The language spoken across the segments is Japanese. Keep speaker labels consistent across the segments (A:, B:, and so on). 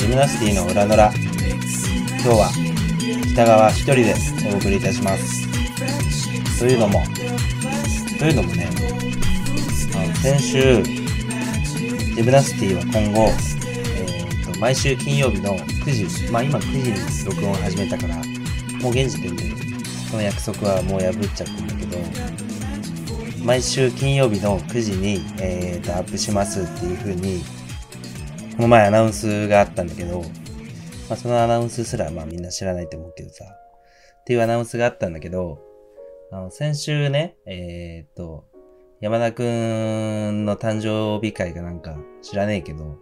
A: ジムナスティの裏のら。今日は北川一人でお送りいたします。というのも、というのもね、あの先週、ジムナスティは今後、えー、と毎週金曜日の9時、まあ今9時に録音を始めたから、もう現時点でその約束はもう破っちゃったんだけど、毎週金曜日の9時に、えー、とアップしますっていう風に、この前アナウンスがあったんだけど、まあ、そのアナウンスすらまあみんな知らないと思うけどさ、っていうアナウンスがあったんだけど、あの先週ね、えー、っと、山田くんの誕生日会がなんか知らねえけど、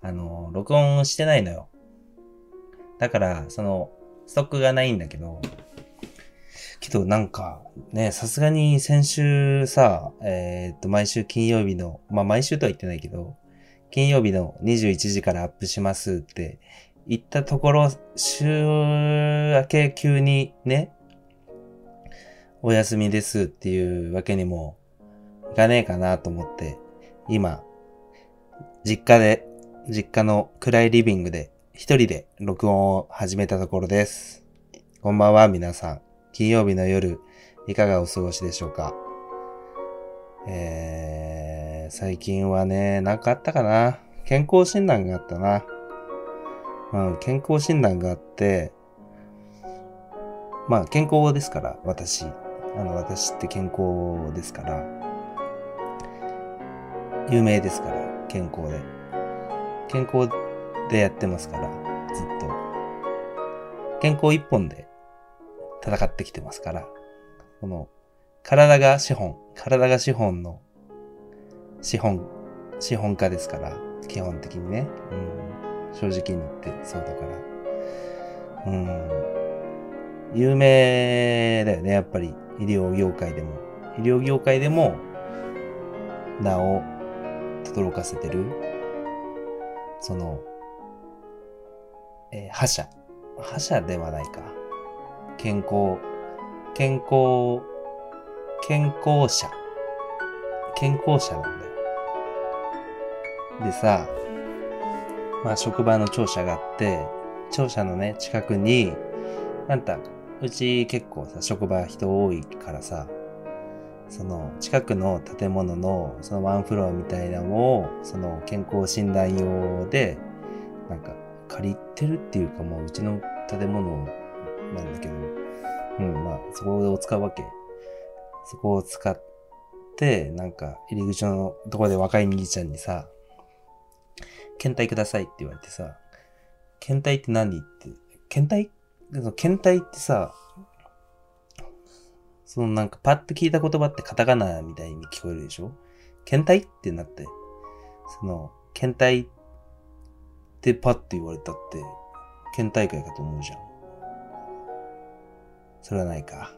A: あの、録音してないのよ。だから、その、ストックがないんだけど、けどなんか、ね、さすがに先週さ、えーっと、毎週金曜日の、まあ毎週とは言ってないけど、金曜日の21時からアップしますって言ったところ、週明け急にね、お休みですっていうわけにもいかねえかなと思って、今、実家で、実家の暗いリビングで一人で録音を始めたところです。こんばんは皆さん。金曜日の夜、いかがお過ごしでしょうか？えー、最近はね、なんかあったかな健康診断があったな。うん、健康診断があって、まあ健康ですから、私。あの、私って健康ですから、有名ですから、健康で。健康でやってますから、ずっと。健康一本で戦ってきてますから、この、体が資本、体が資本の、資本、資本家ですから、基本的にね。うん、正直に言ってそうだから。うん、有名だよね、やっぱり。医療業界でも。医療業界でも、名を轟かせてる、その、えー覇者。覇者ではないか。健康、健康、健康者。健康者なんだ。でさ、まあ職場の庁舎があって、庁舎のね、近くに、なんた、うち結構さ、職場人多いからさ、その近くの建物のそのワンフロアみたいなのを、その健康診断用で、なんか借りてるっていうかもううちの建物なんだけど、うん、まあそこを使うわけ。そこを使って、なんか入り口のところで若い兄ちゃんにさ、検体くださいって言われてさ、検体って何？って、検体？検体ってさ、そのなんかパッと聞いた言葉ってカタカナみたいに聞こえるでしょ検体？ってなって、その、検体？ってパッと言われたって、県大会かと思うじゃん。それはないか。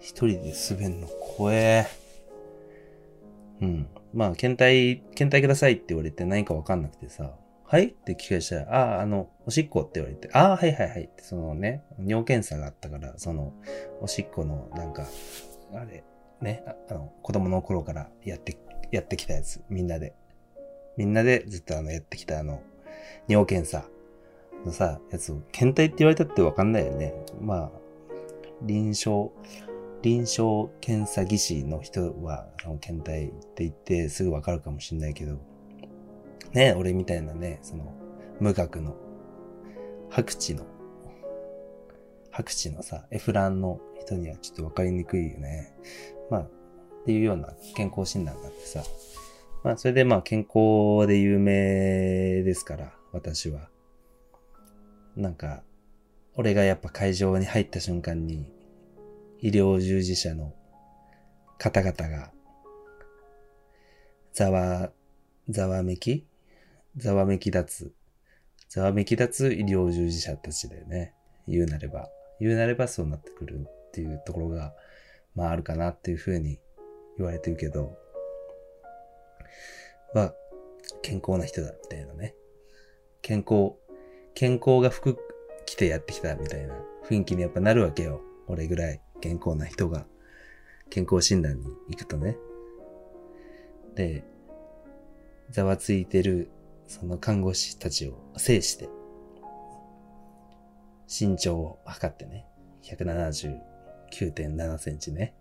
A: 一人で滑んの怖え。うん。まあ、検体、検体くださいって言われて何かわかんなくてさ、はい？って聞き返したら、ああ、あの、おしっこって言われて、ああ、はいはいはいって、そのね、尿検査があったから、その、おしっこの、なんか、あれ、ね、あの、子供の頃からやって、やってきたやつ、みんなで。みんなでずっとあの、やってきたあの、尿検査のさ、やつを、検体って言われたってわかんないよね。まあ、臨床、臨床検査技師の人は、その検体って言ってすぐわかるかもしんないけど、ね、俺みたいなね、その、無学の、白地の、白地のさ、エフランの人にはちょっとわかりにくいよね。まあ、っていうような健康診断があってさ。まあ、それでまあ健康で有名ですから、私は。なんか、俺がやっぱ会場に入った瞬間に、医療従事者の方々が、ざわ、ざわめき？ざわめき立つ。ざわめき立つ医療従事者たちだよね。言うなれば。言うなればそうなってくるっていうところが、まああるかなっていうふうに言われてるけど、まあ、健康な人だみたいなね。健康、健康が服着てやってきたみたいな雰囲気にやっぱなるわけよ。俺ぐらい健康な人が健康診断に行くとね。で、ざわついてる、その看護師たちを制して、身長を測ってね。179.7センチね。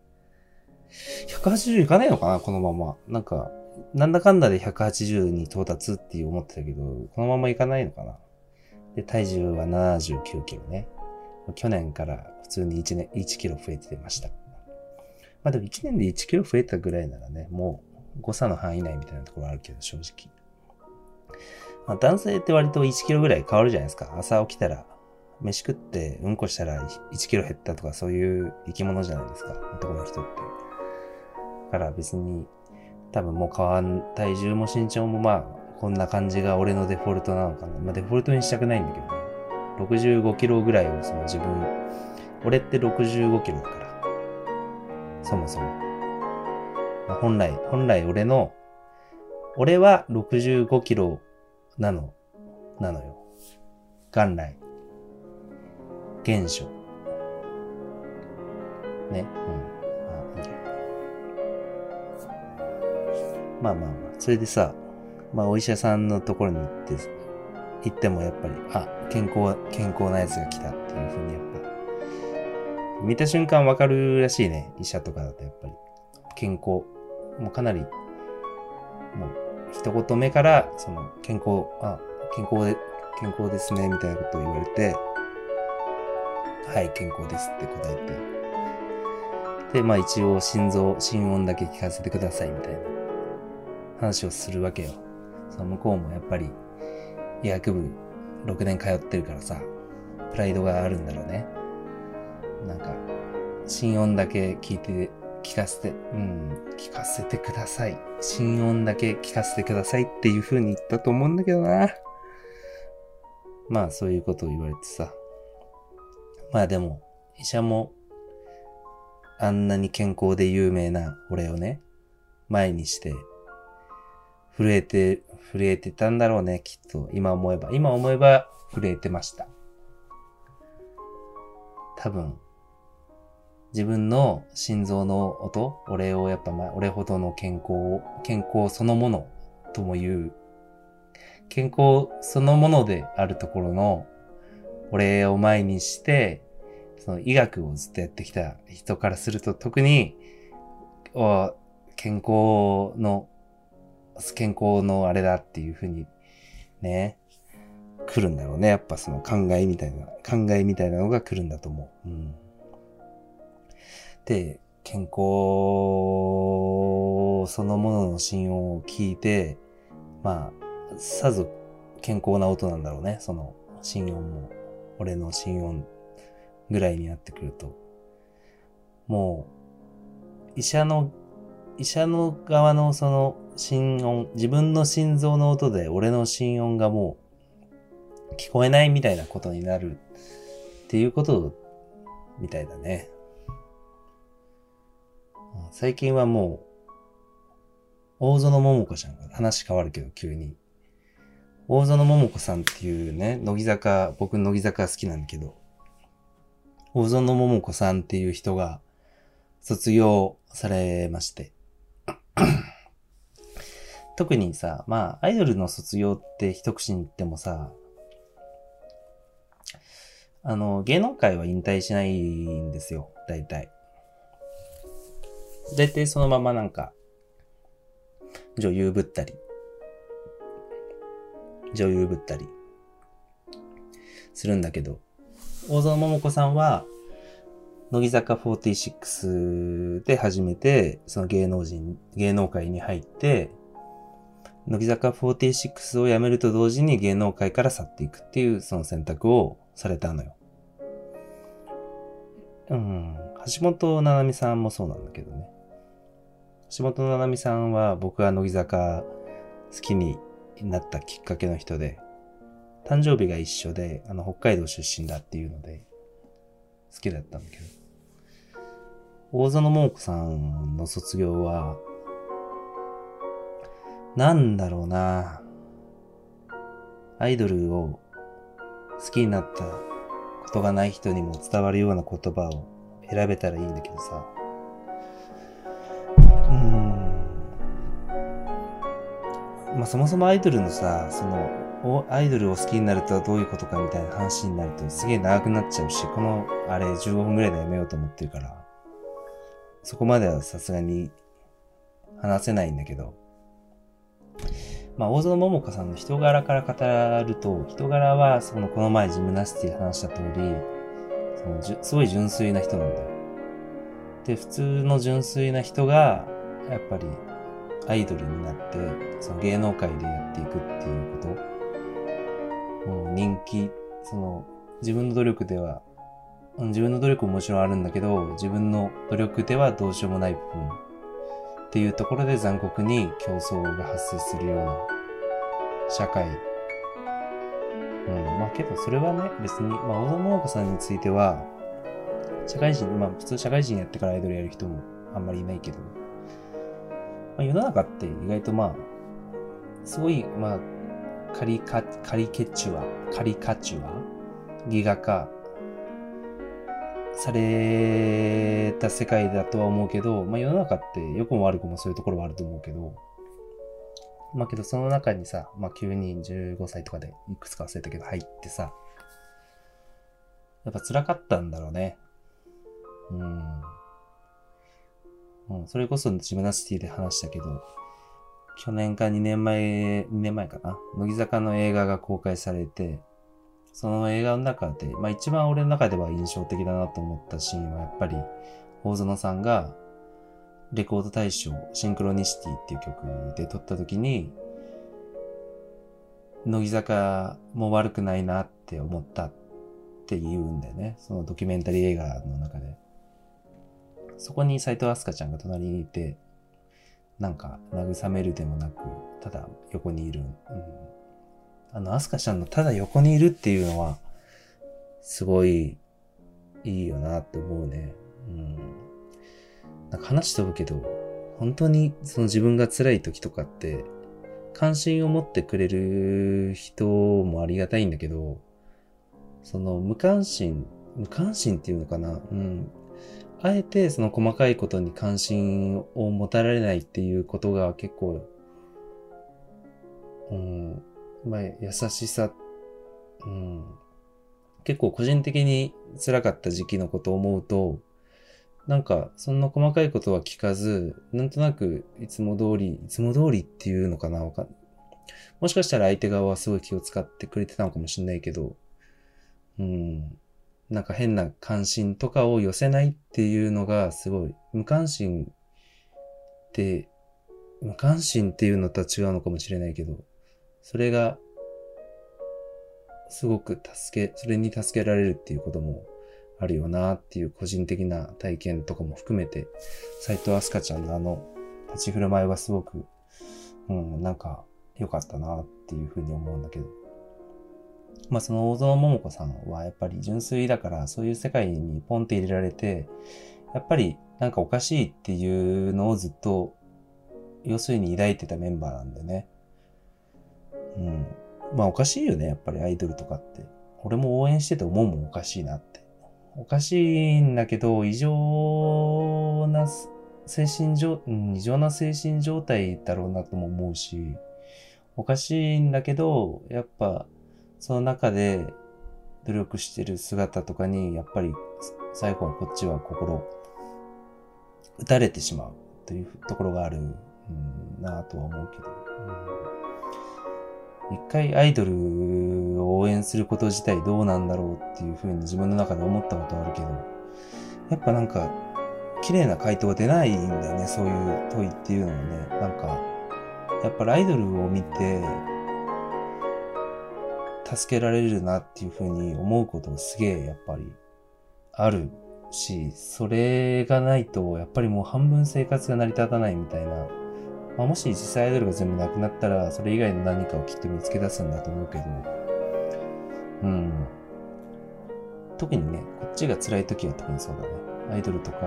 A: 180いかねえのかなこのまま。なんか、なんだかんだで180に到達って思ってたけど、このままいかないのかなで、体重は79キロね。去年から普通に1年、1キロ増えてました。まあでも1年で1キロ増えたぐらいならね、もう誤差の範囲内みたいなところあるけど、正直。まあ、男性って割と1キロぐらい変わるじゃないですか。朝起きたら、飯食ってうんこしたら1キロ減ったとかそういう生き物じゃないですか。男の人って。だから別に、多分もう変わん、体重も身長もまあ、こんな感じが俺のデフォルトなのかな。まあデフォルトにしたくないんだけどね。65キロぐらいをその自分、俺って65キロだから。そもそも。まあ、本来、本来俺の、俺は65キロなの、なのよ。元来。現象。ね。うん。まあ、まあまあまあ。それでさ、まあお医者さんのところに行って、行ってもやっぱり、あ、健康、健康なやつが来たっていうふうにやっぱ、見た瞬間わかるらしいね。医者とかだとやっぱり。健康。もうかなり、もう、一言目から、その、健康、あ、健康で、健康ですね、みたいなことを言われて、はい、健康ですって答えて。で、まあ一応心臓、心音だけ聞かせてくださいみたいな話をするわけよ。その向こうもやっぱり医学部6年通ってるからさ、プライドがあるんだろうね。なんか、心音だけ聞いて、聞かせて、うん、聞かせてください。心音だけ聞かせてくださいっていう風に言ったと思うんだけどな。まあそういうことを言われてさ。まあでも、医者も、あんなに健康で有名な俺をね、前にして、震えて、震えてたんだろうね、きっと。今思えば。今思えば震えてました。多分、自分の心臓の音、俺をやっぱ、ま、俺ほどの健康を、健康そのものとも言う、健康そのものであるところの俺を前にして、その医学をずっとやってきた人からすると特に、健康の、健康のあれだっていうふうにね、来るんだろうね。やっぱその考えみたいな、考えみたいなのが来るんだと思う。うん。で、健康そのものの心音を聞いて、まあ、さぞ健康な音なんだろうね。その心音も。俺の心音ぐらいになってくると、もう、医者の、医者の側のその心音、自分の心臓の音で俺の心音がもう聞こえないみたいなことになるっていうことみたいだね。最近はもう、大園桃子ちゃんが話変わるけど急に。大園桃子さんっていうね、乃木坂、僕乃木坂好きなんだけど、大園桃子さんっていう人が卒業されまして。特にさ、まあ、アイドルの卒業って一口に言ってもさ、あの、芸能界は引退しないんですよ、大体。大体そのままなんか、女優ぶったり、女優ぶったり。するんだけど、大園桃子さんは、乃木坂46で初めて、その芸能人、芸能界に入って、乃木坂46を辞めると同時に芸能界から去っていくっていうその選択をされたのよ。うん。橋本七海さんもそうなんだけどね。橋本七海さんは僕が乃木坂好きになったきっかけの人で、誕生日が一緒で、あの、北海道出身だっていうので、好きだったんだけど。大園桃子さんの卒業は、なんだろうなアイドルを好きになったことがない人にも伝わるような言葉を選べたらいいんだけどさ。うん。まあそもそもアイドルのさ、その、アイドルを好きになるとはどういうことかみたいな話になるとすげえ長くなっちゃうし、この、あれ15分ぐらいでやめようと思ってるから、そこまではさすがに話せないんだけど、まあ、大園桃子さんの人柄から語ると、人柄は、その、この前ジムナスティで話した通り、そのじゅすごい純粋な人なんだよ。で、普通の純粋な人が、やっぱり、アイドルになって、その芸能界でやっていくっていうこと。もう人気、その、自分の努力では、自分の努力ももちろんあるんだけど、自分の努力ではどうしようもない部分っていうところで残酷に競争が発生するような社会。うん、まあけどそれはね、別に、まあ、小野桃子さんについては、社会人、まあ普通社会人やってからアイドルやる人もあんまりいないけど、まあ、世の中って意外とまあ、すごい、まあ、カリカ、カリケチュア、カリカチュアギガ化された世界だとは思うけど、まあ世の中って良くも悪くもそういうところはあると思うけど、まあけどその中にさ、まあ9人15歳とかでいくつか忘れたけど入ってさ、やっぱ辛かったんだろうね。うん。うん、それこそジムナスティで話したけど、去年か2年前、2年前かな、乃木坂の映画が公開されて、その映画の中で、まあ一番俺の中では印象的だなと思ったシーンはやっぱり、大園さんが、レコード大賞、シンクロニシティっていう曲で撮った時に、乃木坂も悪くないなって思ったって言うんだよね。そのドキュメンタリー映画の中で。そこに斎藤飛鳥ちゃんが隣にいて、なんか慰めるでもなく、ただ横にいる。うんあの、アスカちゃんのただ横にいるっていうのは、すごいいいよなって思うね。うん。なんか話しておくけど、本当にその自分が辛い時とかって、関心を持ってくれる人もありがたいんだけど、その無関心、無関心っていうのかな？うん。あえてその細かいことに関心を持たれないっていうことが結構、うん、まあ、優しさ、うん、結構個人的に辛かった時期のことを思うと、なんか、そんな細かいことは聞かず、なんとなく、いつも通り、いつも通りっていうのかなわかもしかしたら相手側はすごい気を使ってくれてたのかもしれないけど、うん、なんか変な関心とかを寄せないっていうのがすごい、無関心って、無関心っていうのとは違うのかもしれないけど、それが、すごく助け、それに助けられるっていうこともあるよなっていう個人的な体験とかも含めて、斎藤飛鳥ちゃんのあの立ち振る舞いはすごく、うん、なんか良かったなっていうふうに思うんだけど。まあその大園桃子さんはやっぱり純粋だからそういう世界にポンって入れられて、やっぱりなんかおかしいっていうのをずっと要するに抱いてたメンバーなんでね。うん。まあおかしいよね、やっぱりアイドルとかって。俺も応援してて思うもんおかしいなって。おかしいんだけど、異常な精神状、うん異常な精神状態だろうなとも思うし、おかしいんだけど、やっぱ、その中で努力してる姿とかに、やっぱり最後はこっちは心、打たれてしまうというところがある、うん、なぁとは思うけど。うん、一回アイドルを応援すること自体どうなんだろうっていうふうに自分の中で思ったことあるけど、やっぱなんか、綺麗な回答が出ないんだよね、そういう問いっていうのはね。なんか、やっぱりアイドルを見て、助けられるなっていうふうに思うことすげえやっぱりあるし、それがないとやっぱりもう半分生活が成り立たないみたいな。まあ、もし実際アイドルが全部なくなったら、それ以外の何かをきっと見つけ出すんだと思うけど、うん。特にね、こっちが辛い時は特にそうだね。アイドルとか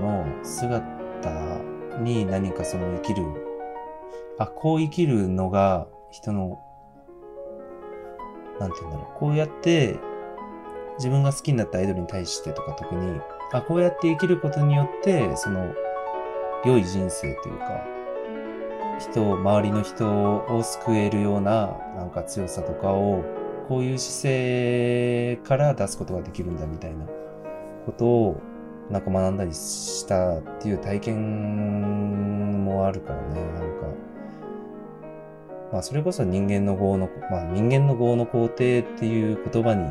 A: の姿に何かその生きる、あ、こう生きるのが人のなんて言うんだろう。こうやって、自分が好きになったアイドルに対してとか特に、あ、こうやって生きることによって、その、良い人生というか、人を、周りの人を救えるような、なんか強さとかを、こういう姿勢から出すことができるんだみたいなことを、なんか学んだりしたっていう体験もあるからね、なんか。まあそれこそ人間の業の、まあ人間の業の肯定っていう言葉に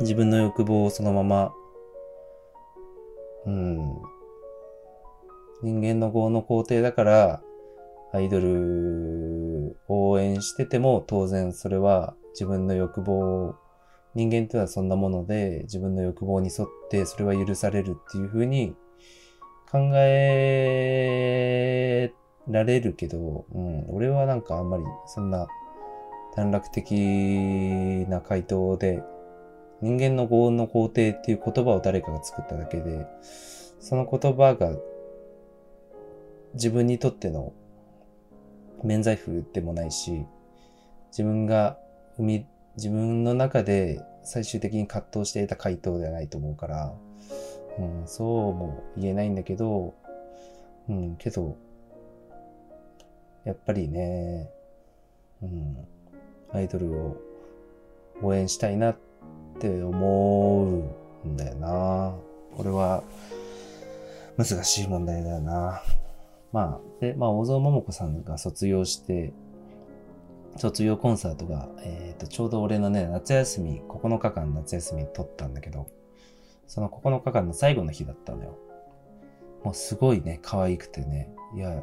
A: 自分の欲望をそのまま、うん、人間の業の肯定だから、アイドル応援してても当然それは自分の欲望人間ってのはそんなもので自分の欲望に沿ってそれは許されるっていうふうに考えられるけど、うん、俺はなんかあんまりそんな短絡的な回答で人間の業の肯定っていう言葉を誰かが作っただけでその言葉が自分にとっての免罪符でもないし、自分が生み、自分の中で最終的に葛藤していた回答ではないと思うから、うん、そうも言えないんだけど、うん、けど、やっぱりね、うん、アイドルを応援したいなって思うんだよな。これは難しい問題だよな。まあ、で、まあ、小沢桃子さんが卒業して、卒業コンサートが、えっ、ー、と、ちょうど俺のね、夏休み、9日間夏休み取ったんだけど、その9日間の最後の日だったのよ。もうすごいね、可愛くてね。いや、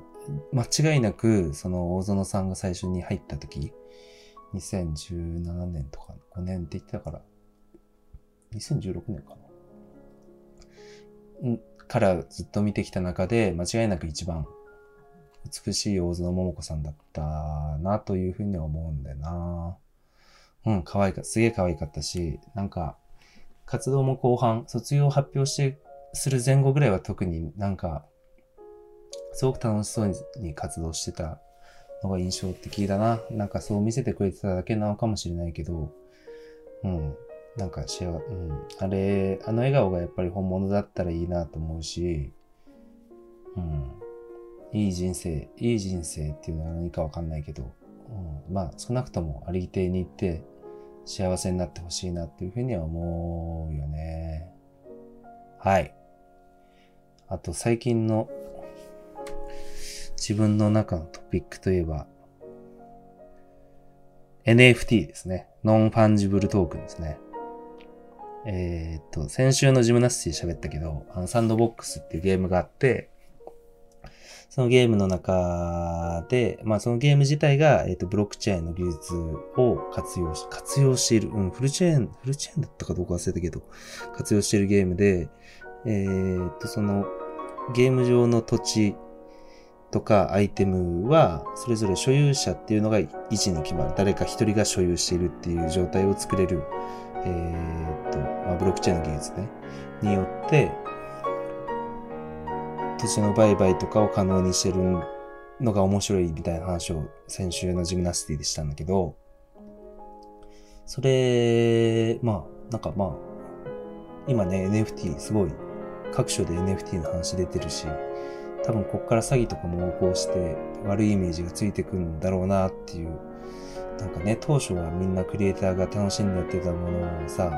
A: 間違いなく、その大園さんが最初に入った時、2017年とか5年って言ってたから、2016年かな。からずっと見てきた中で、間違いなく一番美しい大園桃子さんだったなというふうには思うんだよな。うん、可愛いか。すげえ可愛かったし、なんか、活動も後半、卒業発表して、する前後ぐらいは特になんか、すごく楽しそうに活動してたのが印象的だな。なんかそう見せてくれてただけなのかもしれないけど、うん。なんか幸、うん。あれ、あの笑顔がやっぱり本物だったらいいなと思うし、うん。いい人生、いい人生っていうのは何かわかんないけど、うん、まあ少なくともありていに行って幸せになってほしいなっていうふうには思うよね。はい。あと最近の自分の中のトピックといえば NFT ですね。 Non-Fungible Token ですね。えー、っと、先週のジムナスティ喋ったけど、あのサンドボックスっていうゲームがあって、そのゲームの中で、まあそのゲーム自体が、えっ、ー、と、ブロックチェーンの技術を活用し、活用している、うん、フルチェーン、フルチェーンだったかどうか忘れたけど、活用しているゲームで、えー、っと、その、ゲーム上の土地とかアイテムは、それぞれ所有者っていうのが位置に決まる。誰か一人が所有しているっていう状態を作れる、え、っと、まあ、ブロックチェーンの技術ね、によって、土地の売買とかを可能にしてるのが面白いみたいな話を先週のジムナスティでしたんだけど、それ、まあ、なんかまあ、今ね、NFT すごい、各所で NFT の話出てるし、多分こっから詐欺とかも横行して悪いイメージがついてくんだろうなっていう、なんかね、当初はみんなクリエイターが楽しんでやってたものをさ、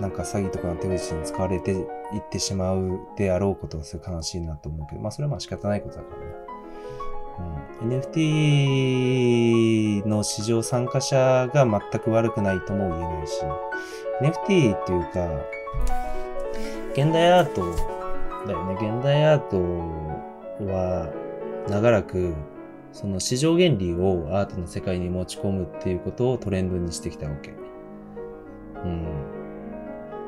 A: なんか詐欺とかの手口に使われていってしまうであろうことがすごい悲しいなと思うけど、まあそれはまあ仕方ないことだからね。うん、NFT の市場参加者が全く悪くないとも言えないし、NFT っていうか、現代アートだよね。現代アートは長らくその市場原理をアートの世界に持ち込むっていうことをトレンドにしてきたわけ。うん。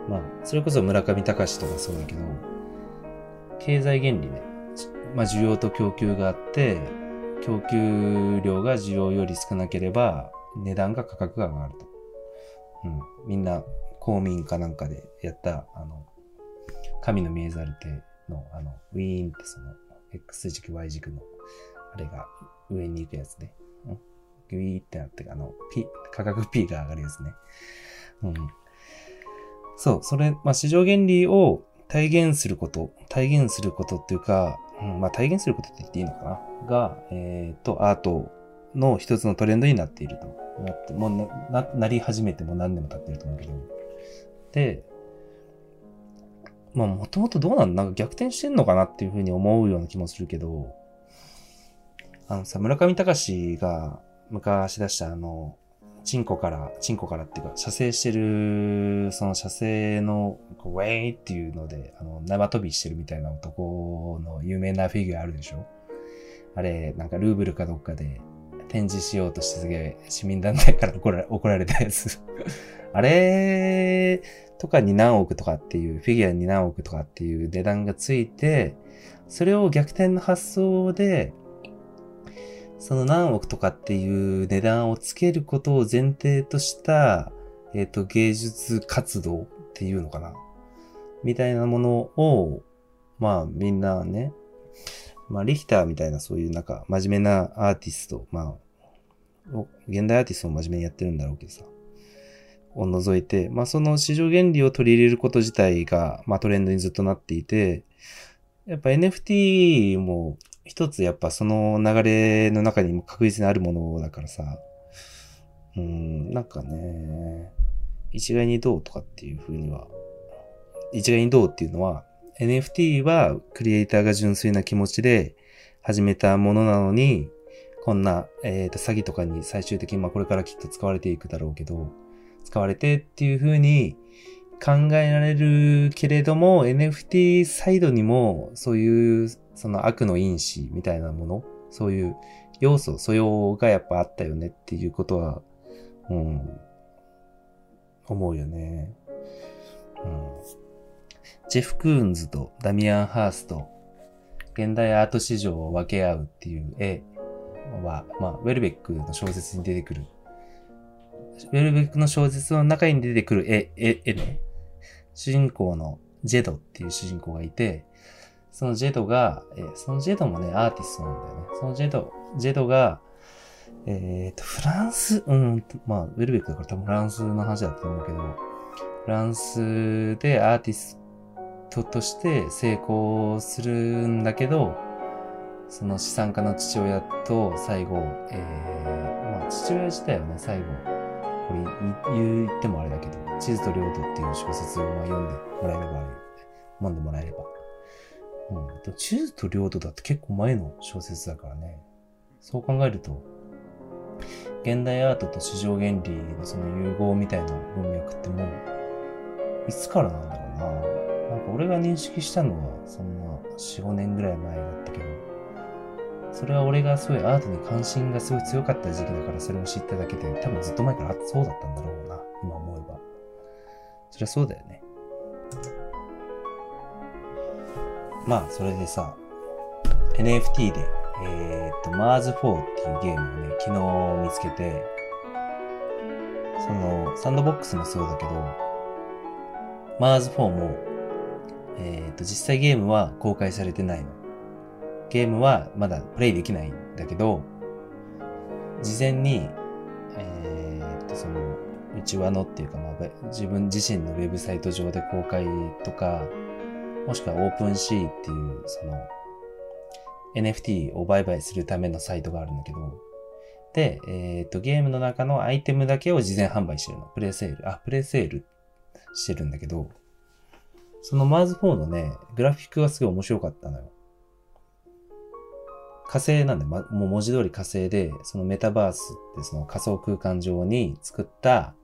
A: まあ、それこそ村上隆とかそうだけど、経済原理ね。まあ、需要と供給があって、供給量が需要より少なければ、値段が価格が上がると。うん。みんな、公民かなんかでやった、あの、神の見えざる手の、あの、ウィーンってその、X 軸 Y 軸の、あれが上に行くやつね。うん。グイーってなって、あの、P、価格 P が上がるやつね。うん。そう、それ、まあ、市場原理を体現すること、体現することっていうか、うん、まあ体現することって言っていいのかな？が、えっ、ー、と、アートの一つのトレンドになっていると。なって、もうな、なり始めても何年も経ってると思うけど。で、まあもともとどうなんなんか逆転してんのかなっていうふうに思うような気もするけど、あのさ、村上隆が昔出したあの、チンコから、チンコからっていうか、射精してる、その射精の、ウェイっていうので、あの、縄跳びしてるみたいな男の有名なフィギュアあるでしょ？あれ、なんかルーブルかどっかで展示しようとしてすげえ市民団体から怒ら怒られたやつ。あれとかに何億とかっていう、フィギュアに何億とかっていう値段がついて、それを逆転の発想で、その何億とかっていう値段をつけることを前提とした、えっ、ー、と、芸術活動っていうのかな？みたいなものを、まあみんなね、まあリヒターみたいなそういうなんか真面目なアーティスト、まあ、現代アーティストも真面目にやってるんだろうけどさ、を除いて、まあその市場原理を取り入れること自体が、まあトレンドにずっとなっていて、やっぱ NFT も一つやっぱその流れの中にも確実にあるものだからさ、うん、なんかね、一概にどうとかっていうふうには、一概にどうっていうのは、NFT はクリエイターが純粋な気持ちで始めたものなのに、こんな、えっ、ー、と、詐欺とかに最終的に、まあこれからきっと使われていくだろうけど、使われてっていうふうに考えられるけれども、NFT サイドにもそういうその悪の因子みたいなもの、そういう要素、素養がやっぱあったよねっていうことは、うん、思うよね。うん。ジェフ・クーンズとダミアン・ハースト、現代アート史上を分け合うっていう絵は、まあ、ウェルベックの小説に出てくる。ウェルベックの小説の中に出てくる絵、絵、絵ね。主人公のジェドっていう主人公がいて、そのジェドが、えー、そのジェドもね、アーティストなんだよね。そのジェド、ジェドが、えっ、と、フランス、うん、まあ、ウェルベックだから多分フランスの話だと思うけど、フランスでアーティストとして成功するんだけど、その資産家の父親と最後、えー、まあ、父親自体はね、最後、これ言ってもあれだけど、地図と領土っていう小説をまあ読んでもらえれば、読んでもらえれば、うん。地図と領土だって結構前の小説だからね。そう考えると、現代アートと市場原理のその融合みたいな文脈ってもう、いつからなんだろうな。なんか俺が認識したのは、そんな4、5年ぐらい前だったけど、それは俺がすごいアートに関心がすごい強かった時期だからそれを知っただけで、多分ずっと前からそうだったんだろうな、今思えば。そりゃそうだよね。まあ、それでさ、NFT で、えっ、と、Mars4 っていうゲームをね、昨日見つけて、その、サンドボックスもそうだけど、Mars4 も、えっ、と、実際ゲームは公開されてないの。ゲームはまだプレイできないんだけど、事前に、えっ、と、その、内輪のっていうか、まあ、自分自身のウェブサイト上で公開とか、もしくは OpenC っていう、その、NFT を売買するためのサイトがあるんだけど、で、えっ、ー、と、ゲームの中のアイテムだけを事前販売してるの。プレセール。あ、プレセールしてるんだけど、その Mars4 のね、グラフィックがすごい面白かったのよ。火星なんで、ま、もう文字通り火星で、そのメタバースってその仮想空間上に作った、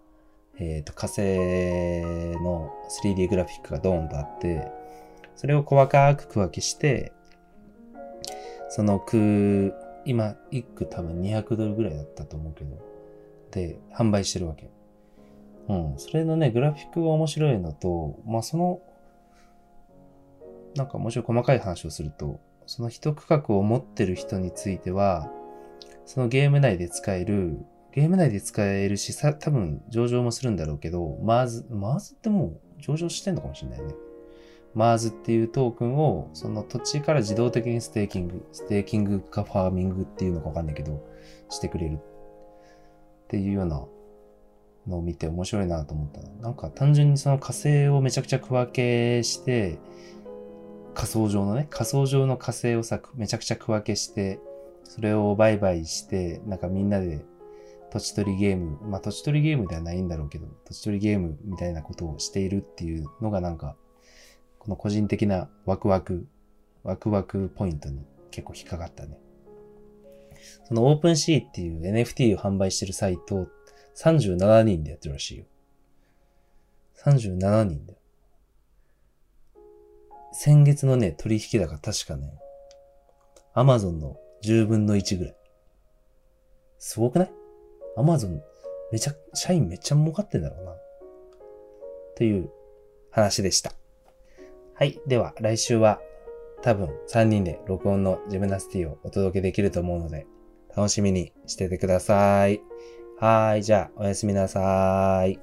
A: えっ、ー、と、火星の 3D グラフィックがドーンとあって、それを細かく区分けして、その区、今、1区多分200ドルぐらいだったと思うけど、で、販売してるわけ。うん。それのね、グラフィックが面白いのと、まあ、その、なんか面白い細かい話をすると、その一区画を持ってる人については、そのゲーム内で使える、ゲーム内で使えるし、さ、多分上場もするんだろうけど、マーズ、マーズってもう上場してんのかもしれないね。マーズっていうトークンを、その土地から自動的にステーキング、ステーキングかファーミングっていうのかわかんないけど、してくれる。っていうようなのを見て面白いなと思ったな。んか単純にその火星をめちゃくちゃ区分けして、仮想上のね、仮想上の火星をさ、めちゃくちゃ区分けして、それを売買して、なんかみんなで土地取りゲーム、まあ土地取りゲームではないんだろうけど、土地取りゲームみたいなことをしているっていうのがなんか、この個人的なワクワク、ワクワクポイントに結構引っかかったね。そのオープンシーっていう NFT を販売してるサイト、37人でやってるらしいよ。37人だよ。先月のね、取引高確かね、アマゾンの10分の1ぐらい。すごくない？アマゾン、めちゃ、社員めっちゃ儲かってんだろうな。という話でした。はい。では、来週は多分3人で録音のジムナスティをお届けできると思うので、楽しみにしててください。はい。じゃあ、おやすみなさーい。